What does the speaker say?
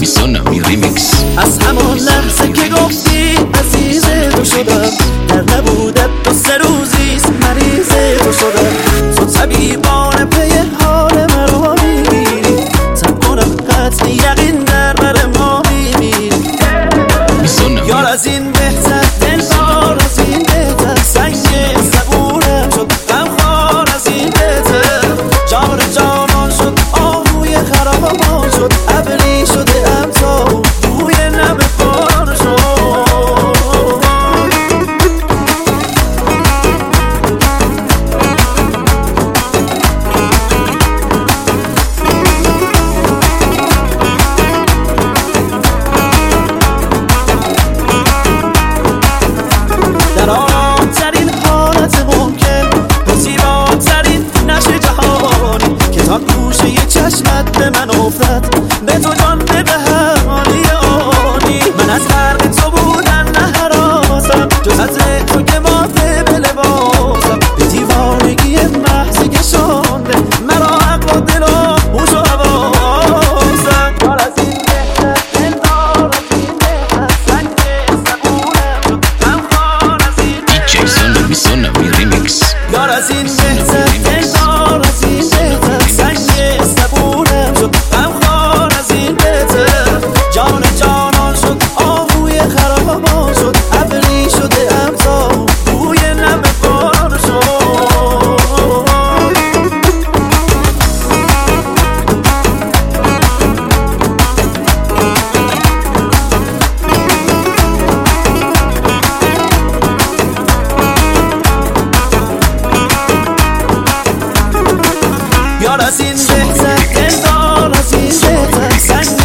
میسونمی ریمیکس از همون لحظه که گفتی عزیز تو شدم در نبودت دو سه روزیست مریض تو شدم گوشه چشمت به من افتد به تو جان به حالی آنی. من از غرق تو بودن نه حراسم. جز از تو که ماته به لباسم. به دیوانگی محضی کشانده مرا عقل و دل و هوش و حواسم. یار از این بهتر دلدار از این بهتر. سنگ زبونم شد غمخوار از این دیجی سونا میسونمی ریمیکس. یار از این بهتر. dolasın dersen Gel dolasın dersen Sen